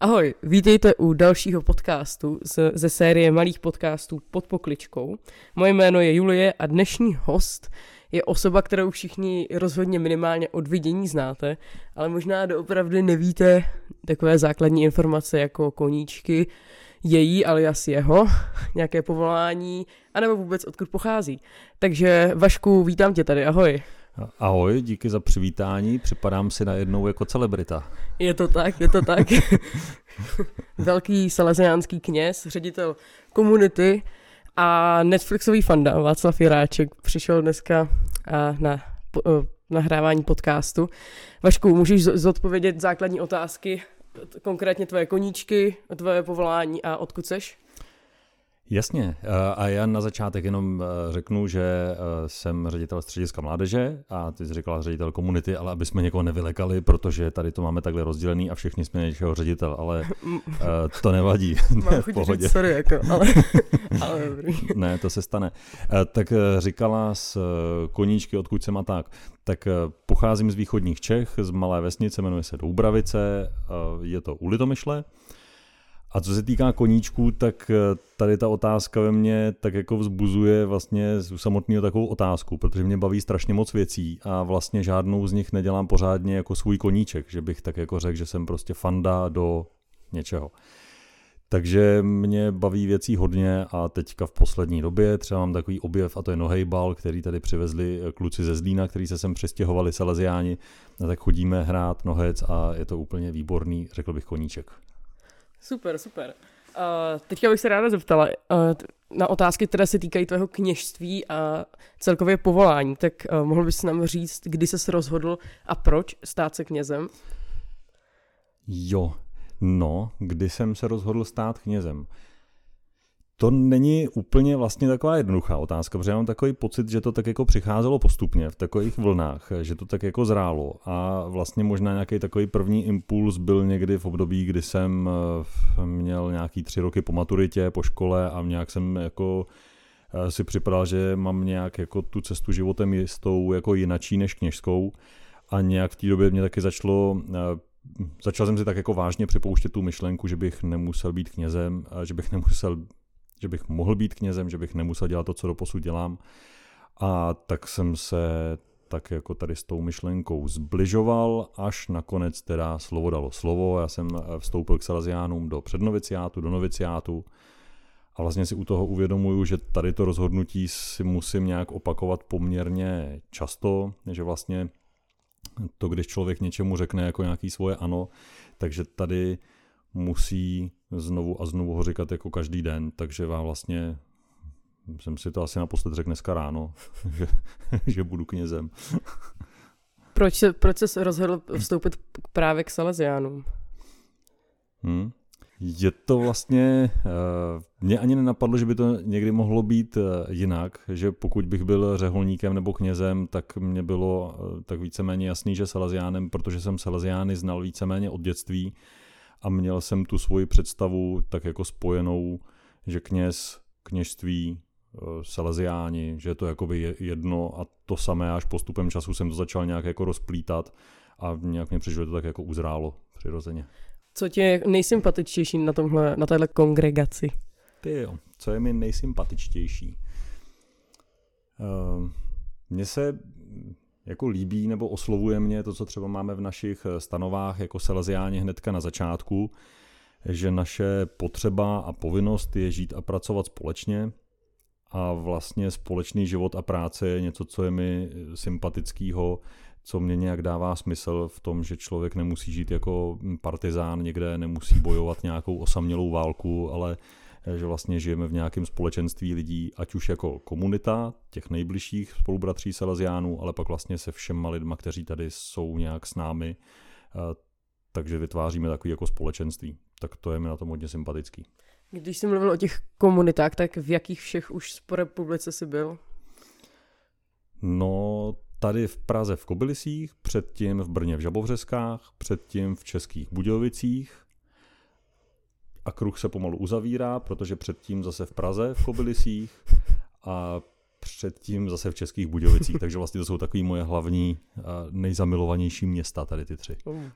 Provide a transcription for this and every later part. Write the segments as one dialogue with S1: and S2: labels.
S1: Ahoj, vítejte u dalšího podcastu z, ze série malých podcastů pod pokličkou. Moje jméno je Julie a dnešní host je osoba, kterou všichni rozhodně minimálně od vidění znáte, ale možná doopravdy nevíte takové základní informace jako koníčky, její alias jeho, nějaké povolání, anebo vůbec odkud pochází. Takže Vašku, vítám tě tady, ahoj.
S2: Ahoj, díky za přivítání, připadám si najednou jako celebrita.
S1: Je to tak, je to tak. Velký salesiánský kněz, ředitel komunity a Netflixový fanda Václav Jiráček přišel dneska na nahrávání podcastu. Vašku, můžeš zodpovědět základní otázky, konkrétně tvoje koníčky, tvoje povolání a odkud seš?
S2: Jasně. Eh, a já na začátek jenom eh, řeknu, že eh, jsem ředitel střediska mládeže a ty jsi řekla ředitel komunity, ale aby jsme někoho nevylekali, protože tady to máme takhle rozdělený a všichni jsme něčeho ředitel, ale to nevadí.
S1: Mám chuť říct sorry, jako, ale, ale dobrý.
S2: Ne, to se stane. Tak říkala z koníčky, odkud jsem a tak. Tak pocházím z východních Čech, z malé vesnice, jmenuje se Doubravice, je to u Litomyšle. A co se týká koníčků, tak eh, tady ta otázka ve mně tak jako vzbuzuje vlastně z samotného takovou otázku, protože mě baví strašně moc věcí a vlastně žádnou z nich nedělám pořádně jako svůj koníček, že bych tak jako řekl, že jsem prostě fanda do něčeho. Takže mě baví věcí hodně a teďka v poslední době třeba mám takový objev a to je nohejbal, který tady přivezli eh, kluci ze Zlína, který se sem přestěhovali Salesiáni, a tak chodíme hrát nohec a je to úplně výborný, řekl bych koníček.
S1: Super, super. Uh, teďka bych se ráda zeptala uh, na otázky, které se týkají tvého kněžství a celkově povolání. Tak uh, mohl bys nám říct, kdy jsi rozhodl a proč stát se knězem?
S2: Jo, no, kdy jsem se rozhodl stát knězem. To není úplně vlastně taková jednoduchá otázka, protože já mám takový pocit, že to tak jako přicházelo postupně v takových vlnách, že to tak jako zrálo. A vlastně možná nějaký takový první impuls byl někdy v období, kdy jsem eh, měl nějaký tři roky po maturitě, po škole a nějak jsem jako eh, si připadal, že mám nějak jako tu cestu životem jistou jako jinačí než kněžskou. A nějak v té době mě taky začalo eh, začal jsem si tak jako vážně připouštět tu myšlenku, že bych nemusel být knězem, že bych nemusel že bych mohl být knězem, že bych nemusel dělat to, co do posud dělám. A tak jsem se tak jako tady s tou myšlenkou zbližoval, až nakonec teda slovo dalo slovo. Já jsem eh, vstoupil k Salesiánům do přednoviciátu, do noviciátu a vlastně si u toho uvědomuju, že tady to rozhodnutí si musím nějak opakovat poměrně často, že vlastně to, když člověk něčemu řekne jako nějaký svoje ano, takže tady musí znovu a znovu ho říkat jako každý den, takže vám vlastně jsem si to asi naposled řekl dneska ráno, že, že budu knězem.
S1: Proč, proč se rozhodl vstoupit právě k Salesiánům?
S2: Hmm. Je to vlastně, uh, mě ani nenapadlo, že by to někdy mohlo být uh, jinak, že pokud bych byl řeholníkem nebo knězem, tak mě bylo uh, tak víceméně jasný, že Salesiánem, protože jsem Salesiány znal víceméně od dětství, a měl jsem tu svoji představu tak jako spojenou, že kněz, kněžství, eh, Salesiáni, že je to jakoby jedno a to samé až postupem času jsem to začal nějak jako rozplítat a nějak mě přišlo, že to tak jako uzrálo přirozeně.
S1: Co tě je nejsympatičtější na tomhle, na téhle kongregaci?
S2: Ty jo, co je mi nejsympatičtější? Uh, mně se jako líbí nebo oslovuje mě to, co třeba máme v našich eh, stanovách jako Salesiáni hnedka na začátku, že naše potřeba a povinnost je žít a pracovat společně a vlastně společný život a práce je něco, co je mi eh, sympatického, co mě nějak dává smysl v tom, že člověk nemusí žít jako partizán někde, nemusí bojovat nějakou osamělou válku, ale že vlastně žijeme v nějakém společenství lidí, ať už jako komunita těch nejbližších spolubratří Salesiánů, ale pak vlastně se všema lidma, kteří tady jsou nějak s námi, takže vytváříme takový jako společenství. Tak to je mi na tom hodně sympatický.
S1: Když jsi mluvil o těch komunitách, tak v jakých všech už po republice jsi byl?
S2: No, tady v Praze v Kobylisích, předtím v Brně v Žabovřeskách, předtím v Českých Budějovicích, a kruh se pomalu uzavírá, protože předtím zase v Praze v Kobylisích a předtím zase v Českých Budějovicích, takže vlastně to jsou takový moje hlavní a nejzamilovanější města, tady ty tři.
S1: Mm.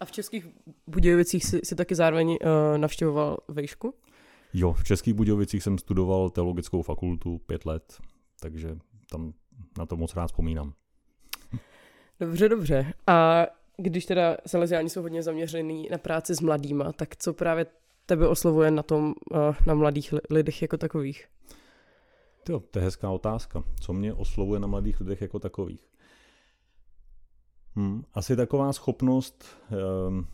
S1: A v Českých Budějovicích si, si taky zároveň uh, navštěvoval vejšku?
S2: Jo, v Českých Budějovicích jsem studoval teologickou fakultu pět let, takže tam na to moc rád vzpomínám.
S1: Dobře, dobře. A když teda Salesiáni jsou hodně zaměřený na práci s mladýma, tak co právě tebe oslovuje na tom, uh, na mladých lidech jako takových?
S2: Jo, to je hezká otázka. Co mě oslovuje na mladých lidech jako takových? Hmm, asi taková schopnost um,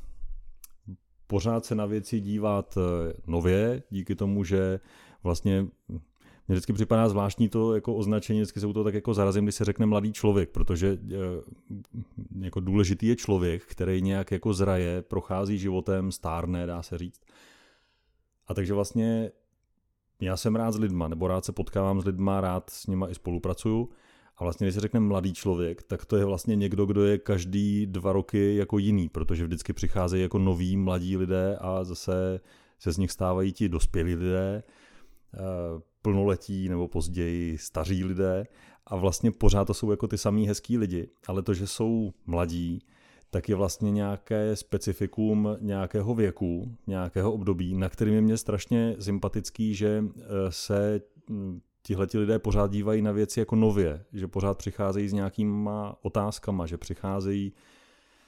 S2: pořád se na věci dívat eh, nově, díky tomu, že vlastně mně vždycky připadá zvláštní to jako označení, vždycky se to tak jako zarazím, když se řekne mladý člověk, protože eh, jako důležitý je člověk, který nějak jako zraje, prochází životem, stárne, dá se říct. A takže vlastně já jsem rád s lidma, nebo rád se potkávám s lidma, rád s nima i spolupracuju. A vlastně, když se řekne mladý člověk, tak to je vlastně někdo, kdo je každý dva roky jako jiný, protože vždycky přicházejí jako noví mladí lidé a zase se z nich stávají ti dospělí lidé, eh, plnoletí nebo později staří lidé a vlastně pořád to jsou jako ty samý hezký lidi, ale to, že jsou mladí, tak je vlastně nějaké specifikum nějakého věku, nějakého období, na kterým je mě strašně sympatický, že eh, se hm, tihleti lidé pořád dívají na věci jako nově, že pořád přicházejí s nějakýma otázkama, že přicházejí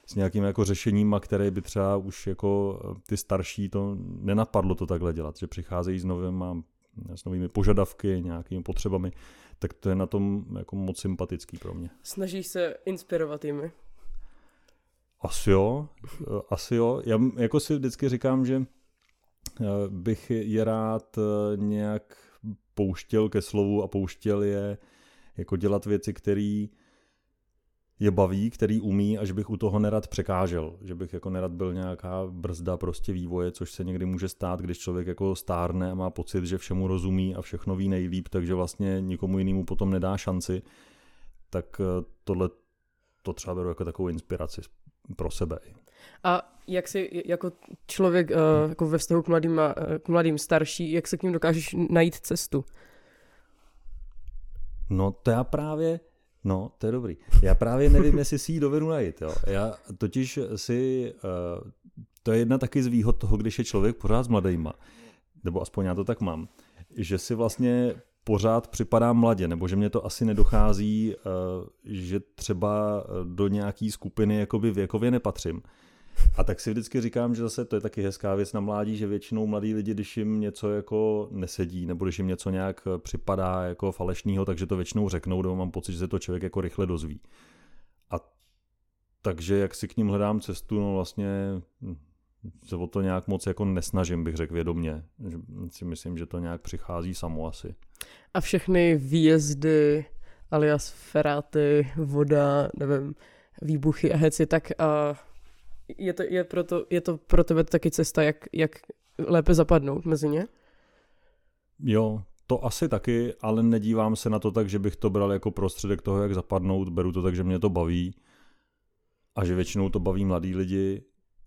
S2: s nějakým jako řešeníma, které by třeba už jako eh, ty starší to nenapadlo to takhle dělat, že přicházejí s novými, s novými požadavky, nějakými potřebami, tak to je na tom jako moc sympatický pro mě.
S1: Snažíš se inspirovat jimi?
S2: Asi jo, eh, asi jo. Já jako si vždycky říkám, že eh, bych je rád nějak pouštěl ke slovu a pouštěl je jako dělat věci, které je baví, který umí a že bych u toho nerad překážel, že bych jako nerad byl nějaká brzda prostě vývoje, což se někdy může stát, když člověk jako stárne a má pocit, že všemu rozumí a všechno ví nejlíp, takže vlastně nikomu jinému potom nedá šanci, tak eh, tohle to třeba beru jako takovou inspiraci pro sebe.
S1: A jak si jako člověk uh, jako ve vztahu k mladým, uh, k mladým starší, jak se k ním dokážeš najít cestu?
S2: No to já právě, no to je dobrý. Já právě nevím, jestli si ji dovedu najít. Jo. Já totiž si, uh, to je jedna taky z výhod toho, když je člověk pořád s mladejma, nebo aspoň já to tak mám, že si vlastně pořád připadá mladě, nebo že mě to asi nedochází, že třeba do nějaký skupiny jakoby věkově nepatřím. A tak si vždycky říkám, že zase to je taky hezká věc na mládí, že většinou mladí lidi, když jim něco jako nesedí, nebo když jim něco nějak připadá jako falešného, takže to většinou řeknou, nebo mám pocit, že se to člověk jako rychle dozví. A takže jak si k ním hledám cestu, no vlastně se o to nějak moc jako nesnažím, bych řekl vědomně. Si myslím, že to nějak přichází samo asi.
S1: A všechny výjezdy, alias feráty, voda, nevím, výbuchy a heci, tak uh, je to, je, proto, je to pro tebe taky cesta, jak, jak lépe zapadnout mezi ně?
S2: Jo, to asi taky, ale nedívám se na to tak, že bych to bral jako prostředek toho, jak zapadnout. Beru to tak, že mě to baví a že většinou to baví mladí lidi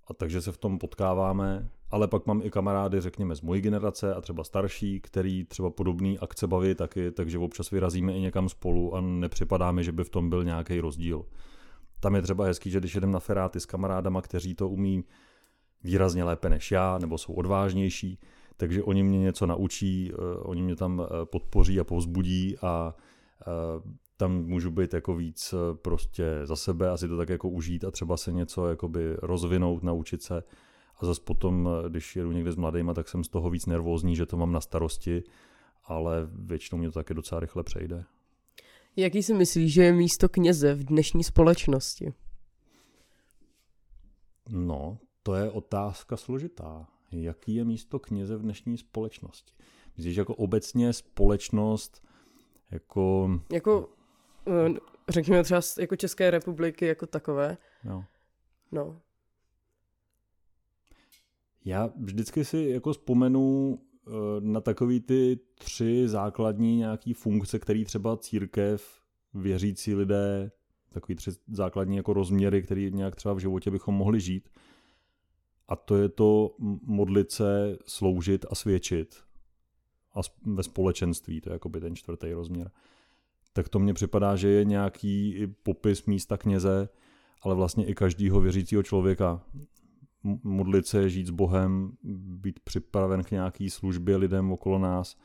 S2: a takže se v tom potkáváme. Ale pak mám i kamarády, řekněme, z mojí generace a třeba starší, který třeba podobný akce baví taky, takže občas vyrazíme i někam spolu a nepřipadá mi, že by v tom byl nějaký rozdíl. Tam je třeba hezký, že když jedem na feráty s kamarádama, kteří to umí výrazně lépe než já, nebo jsou odvážnější, takže oni mě něco naučí, eh, oni mě tam eh, podpoří a povzbudí a eh, tam můžu být jako víc prostě za sebe a si to tak jako užít a třeba se něco jakoby rozvinout, naučit se. A zase potom, když jedu někde s mladýma, tak jsem z toho víc nervózní, že to mám na starosti, ale většinou mě to taky docela rychle přejde.
S1: Jaký si myslíš, že je místo kněze v dnešní společnosti?
S2: No, to je otázka složitá. Jaký je místo kněze v dnešní společnosti? Myslíš jako obecně společnost jako...
S1: Jako, eh, řekněme třeba jako České republiky jako takové.
S2: No.
S1: No.
S2: Já vždycky si jako vzpomenu na takový ty tři základní nějaký funkce, které třeba církev, věřící lidé, takový tři základní jako rozměry, které nějak třeba v životě bychom mohli žít. A to je to modlit se, sloužit a svědčit. a ve společenství, to je jakoby ten čtvrtý rozměr. Tak to mně připadá, že je nějaký popis místa kněze, ale vlastně i každého věřícího člověka. Modlit se, žít s Bohem, být připraven k nějaký službě lidem okolo nás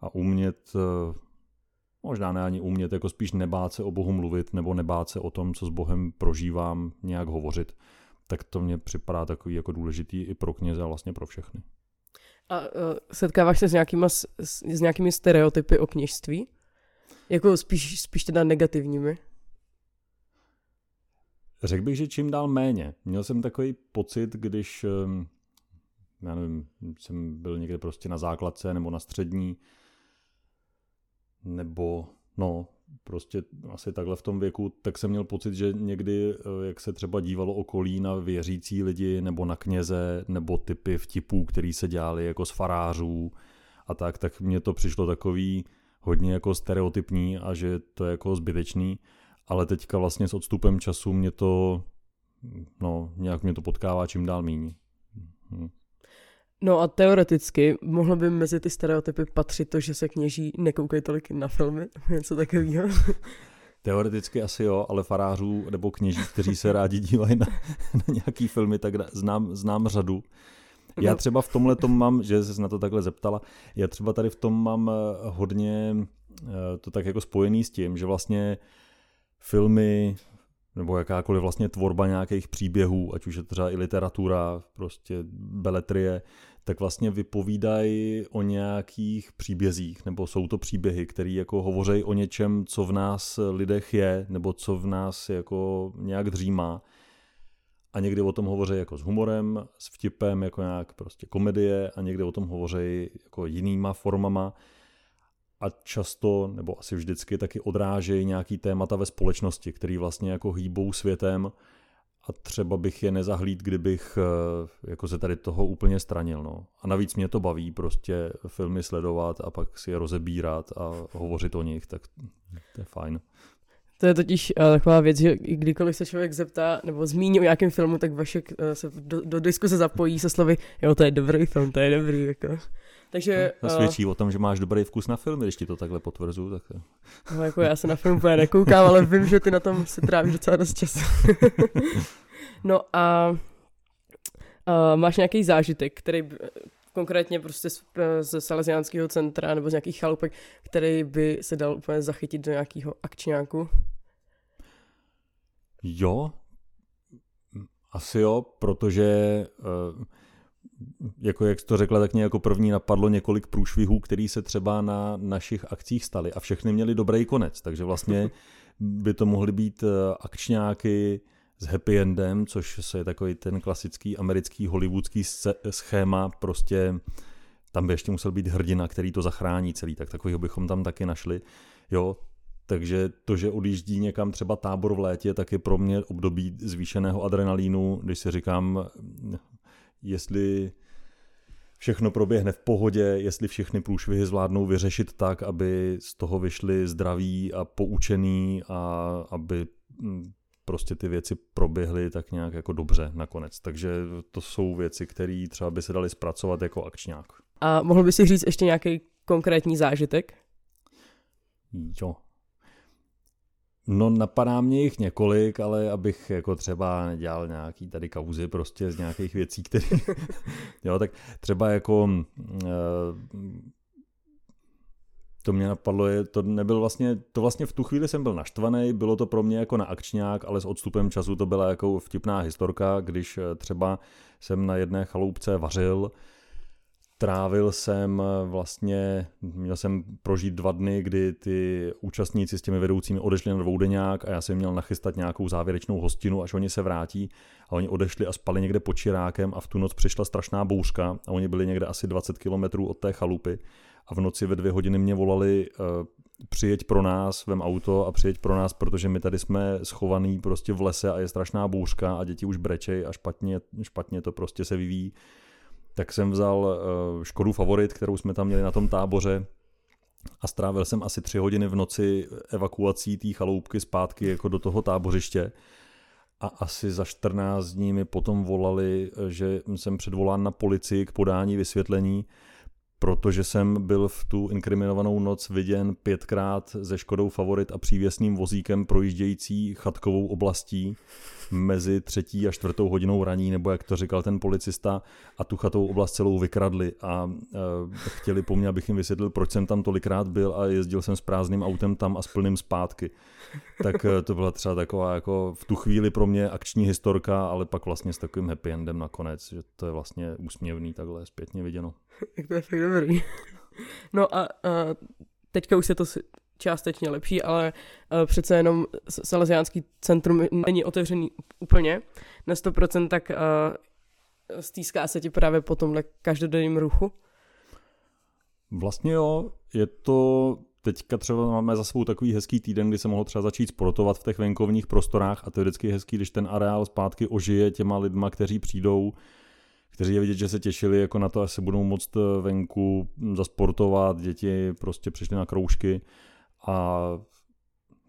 S2: a umět, eh, možná ne ani umět, jako spíš nebát se o Bohu mluvit nebo nebát se o tom, co s Bohem prožívám, nějak hovořit, tak to mně připadá takový jako důležitý i pro kněze a vlastně pro všechny.
S1: A uh, setkáváš se s, nějakýma, s, s nějakými stereotypy o kněžství? Jako spíš, spíš teda negativními?
S2: Řekl bych, že čím dál méně. Měl jsem takový pocit, když ehm, já nevím, jsem byl někde prostě na základce nebo na střední, nebo no, prostě asi takhle v tom věku, tak jsem měl pocit, že někdy, eh, jak se třeba dívalo okolí na věřící lidi, nebo na kněze, nebo typy vtipů, který se dělali jako z farářů a tak, tak mně to přišlo takový hodně jako stereotypní a že to je jako zbytečný, ale teďka vlastně s odstupem času mě to, no, nějak mě to potkává čím dál míň. Hm.
S1: No a teoreticky mohlo by mezi ty stereotypy patřit to, že se kněží nekoukají tolik na filmy, něco takového.
S2: Teoreticky asi jo, ale farářů nebo kněží, kteří se rádi dívají na, na nějaký filmy, tak znám, znám řadu. Já no. třeba v tomhle tom mám, že jsi na to takhle zeptala, já třeba tady v tom mám eh, hodně eh, to tak jako spojený s tím, že vlastně filmy nebo jakákoliv vlastně tvorba nějakých příběhů, ať už je to třeba i literatura, prostě beletrie, tak vlastně vypovídají o nějakých příbězích, nebo jsou to příběhy, které jako hovoří o něčem, co v nás lidech je, nebo co v nás jako nějak dřímá. A někdy o tom hovoří jako s humorem, s vtipem, jako nějak prostě komedie, a někdy o tom hovoří jako jinýma formama a často, nebo asi vždycky, taky odrážejí nějaký témata ve společnosti, který vlastně jako hýbou světem a třeba bych je nezahlíd, kdybych eh, jako se tady toho úplně stranil. No. A navíc mě to baví prostě filmy sledovat a pak si je rozebírat a hovořit o nich, tak to je fajn.
S1: To je totiž uh, taková věc, že kdykoliv se člověk zeptá nebo zmíní o nějakém filmu, tak Vašek uh, se do, do diskuse zapojí se slovy, jo, to je dobrý film, to je dobrý, jako.
S2: Takže, no, svědčí uh, o tom, že máš dobrý vkus na filmy, když ti to takhle potvrzu. Tak...
S1: No, jako já se na film úplně nekoukám, ale vím, že ty na tom se trávíš docela dost času. no a uh, máš nějaký zážitek, který konkrétně prostě z, z Salesiánského centra nebo z nějakých chalupek, který by se dal úplně zachytit do nějakého akčňáku?
S2: Jo, asi jo, protože uh, jako jak jsi to řekla, tak mě jako první napadlo několik průšvihů, který se třeba na našich akcích staly a všechny měly dobrý konec, takže vlastně by to mohly být eh, akčňáky s happy endem, což je takový ten klasický americký hollywoodský schéma, prostě tam by ještě musel být hrdina, který to zachrání celý, tak takovýho bychom tam taky našli. Jo, takže to, že odjíždí někam třeba tábor v létě, tak je pro mě období zvýšeného adrenalínu, když si říkám, jestli všechno proběhne v pohodě, jestli všechny průšvihy zvládnou vyřešit tak, aby z toho vyšli zdraví a poučený a aby hm, prostě ty věci proběhly tak nějak jako dobře nakonec. Takže to jsou věci, které třeba by se daly zpracovat jako akčňák.
S1: A mohl by si říct ještě nějaký konkrétní zážitek?
S2: Jo, No napadá mě jich několik, ale abych jako třeba nedělal nějaký tady kauzy prostě z nějakých věcí, které... jo, tak třeba jako... Uh, to mě napadlo, je, to nebyl vlastně, to vlastně v tu chvíli jsem byl naštvaný, bylo to pro mě jako na akčňák, ale s odstupem času to byla jako vtipná historka, když eh, třeba jsem na jedné chaloupce vařil, Trávil jsem eh, vlastně, měl jsem prožít dva dny, kdy ty účastníci s těmi vedoucími odešli na dvoudeňák a já jsem měl nachystat nějakou závěrečnou hostinu, až oni se vrátí. A oni odešli a spali někde pod Čirákem a v tu noc přišla strašná bouřka a oni byli někde asi 20 kilometrů od té chalupy a v noci ve dvě hodiny mě volali uh, přijeď pro nás, vem auto a přijeď pro nás, protože my tady jsme schovaný prostě v lese a je strašná bouřka a děti už brečej a špatně, špatně to prostě se vyvíjí. Tak jsem vzal eh, Škodu Favorit, kterou jsme tam měli na tom táboře a strávil jsem asi tři hodiny v noci evakuací té chaloupky zpátky jako do toho tábořiště. A asi za 14 dní mi potom volali, že jsem předvolán na policii k podání vysvětlení, protože jsem byl v tu inkriminovanou noc viděn pětkrát ze Škodou Favorit a přívěsným vozíkem projíždějící chatkovou oblastí mezi třetí a čtvrtou hodinou raní, nebo jak to říkal ten policista, a tu chatovou oblast celou vykradli a e, chtěli po mně, abych jim vysvětlil, proč jsem tam tolikrát byl a jezdil jsem s prázdným autem tam a s plným zpátky. Tak e, to byla třeba taková jako v tu chvíli pro mě akční historka, ale pak vlastně s takovým happy endem nakonec, že to je vlastně úsměvný takhle zpětně viděno.
S1: Jak to je fakt dobrý. No a, a teďka už se to částečně lepší, ale uh, přece jenom Salesiánský centrum není otevřený úplně na 100%, tak uh, stýská se ti právě po tomhle každodenním ruchu?
S2: Vlastně jo, je to teďka třeba máme za svou takový hezký týden, kdy se mohlo třeba začít sportovat v těch venkovních prostorách a to je vždycky hezký, když ten areál zpátky ožije těma lidma, kteří přijdou, kteří je vidět, že se těšili jako na to, až se budou moct venku zasportovat, děti prostě přišly na kroužky a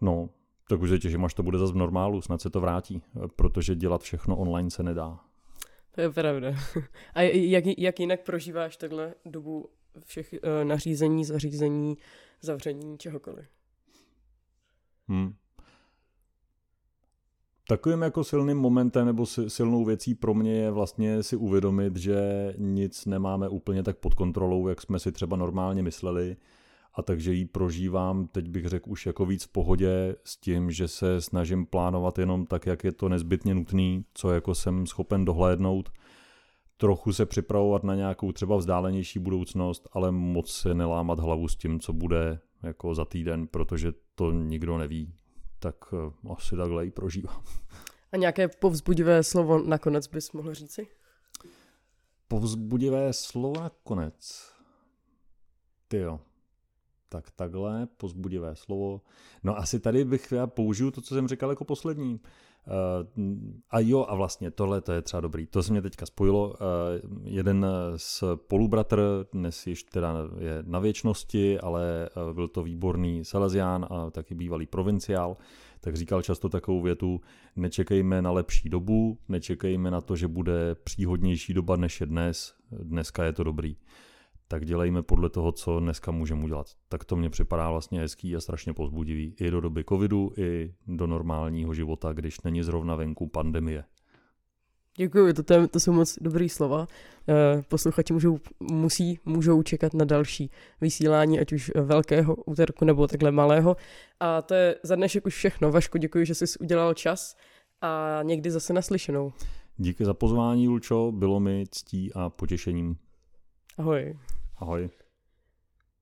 S2: no, tak už se těším, až to bude zase v normálu, snad se to vrátí, protože dělat všechno online se nedá.
S1: To je pravda. A jak, jak jinak prožíváš takhle dobu všech uh, nařízení, zařízení, zavření, čehokoliv? Hmm.
S2: Takovým jako silným momentem nebo silnou věcí pro mě je vlastně si uvědomit, že nic nemáme úplně tak pod kontrolou, jak jsme si třeba normálně mysleli a takže ji prožívám, teď bych řekl, už jako víc v pohodě s tím, že se snažím plánovat jenom tak, jak je to nezbytně nutný, co jako jsem schopen dohlédnout, trochu se připravovat na nějakou třeba vzdálenější budoucnost, ale moc se nelámat hlavu s tím, co bude jako za týden, protože to nikdo neví. Tak eh, asi takhle ji prožívám.
S1: A nějaké povzbudivé slovo nakonec bys mohl říci?
S2: Povzbudivé slovo nakonec. Ty jo tak takhle, pozbudivé slovo. No asi tady bych já použiju to, co jsem říkal jako poslední. Uh, a jo, a vlastně tohle to je třeba dobrý. To se mě teďka spojilo. Uh, jeden z polubratr, dnes již teda je na věčnosti, ale uh, byl to výborný Salesián a taky bývalý provinciál, tak říkal často takovou větu, nečekejme na lepší dobu, nečekejme na to, že bude příhodnější doba než je dnes, dneska je to dobrý tak dělejme podle toho, co dneska můžeme udělat. Tak to mně připadá vlastně hezký a strašně pozbudivý. I do doby covidu, i do normálního života, když není zrovna venku pandemie.
S1: Děkuji, to, to, to jsou moc dobrý slova. Eh, posluchači můžou, musí, můžou čekat na další vysílání, ať už velkého úterku nebo takhle malého. A to je za dnešek už všechno. Vaško, děkuji, že jsi udělal čas a někdy zase naslyšenou.
S2: Díky za pozvání, Lučo, bylo mi ctí a potěšením.
S1: Ahoj.
S2: Ahoj.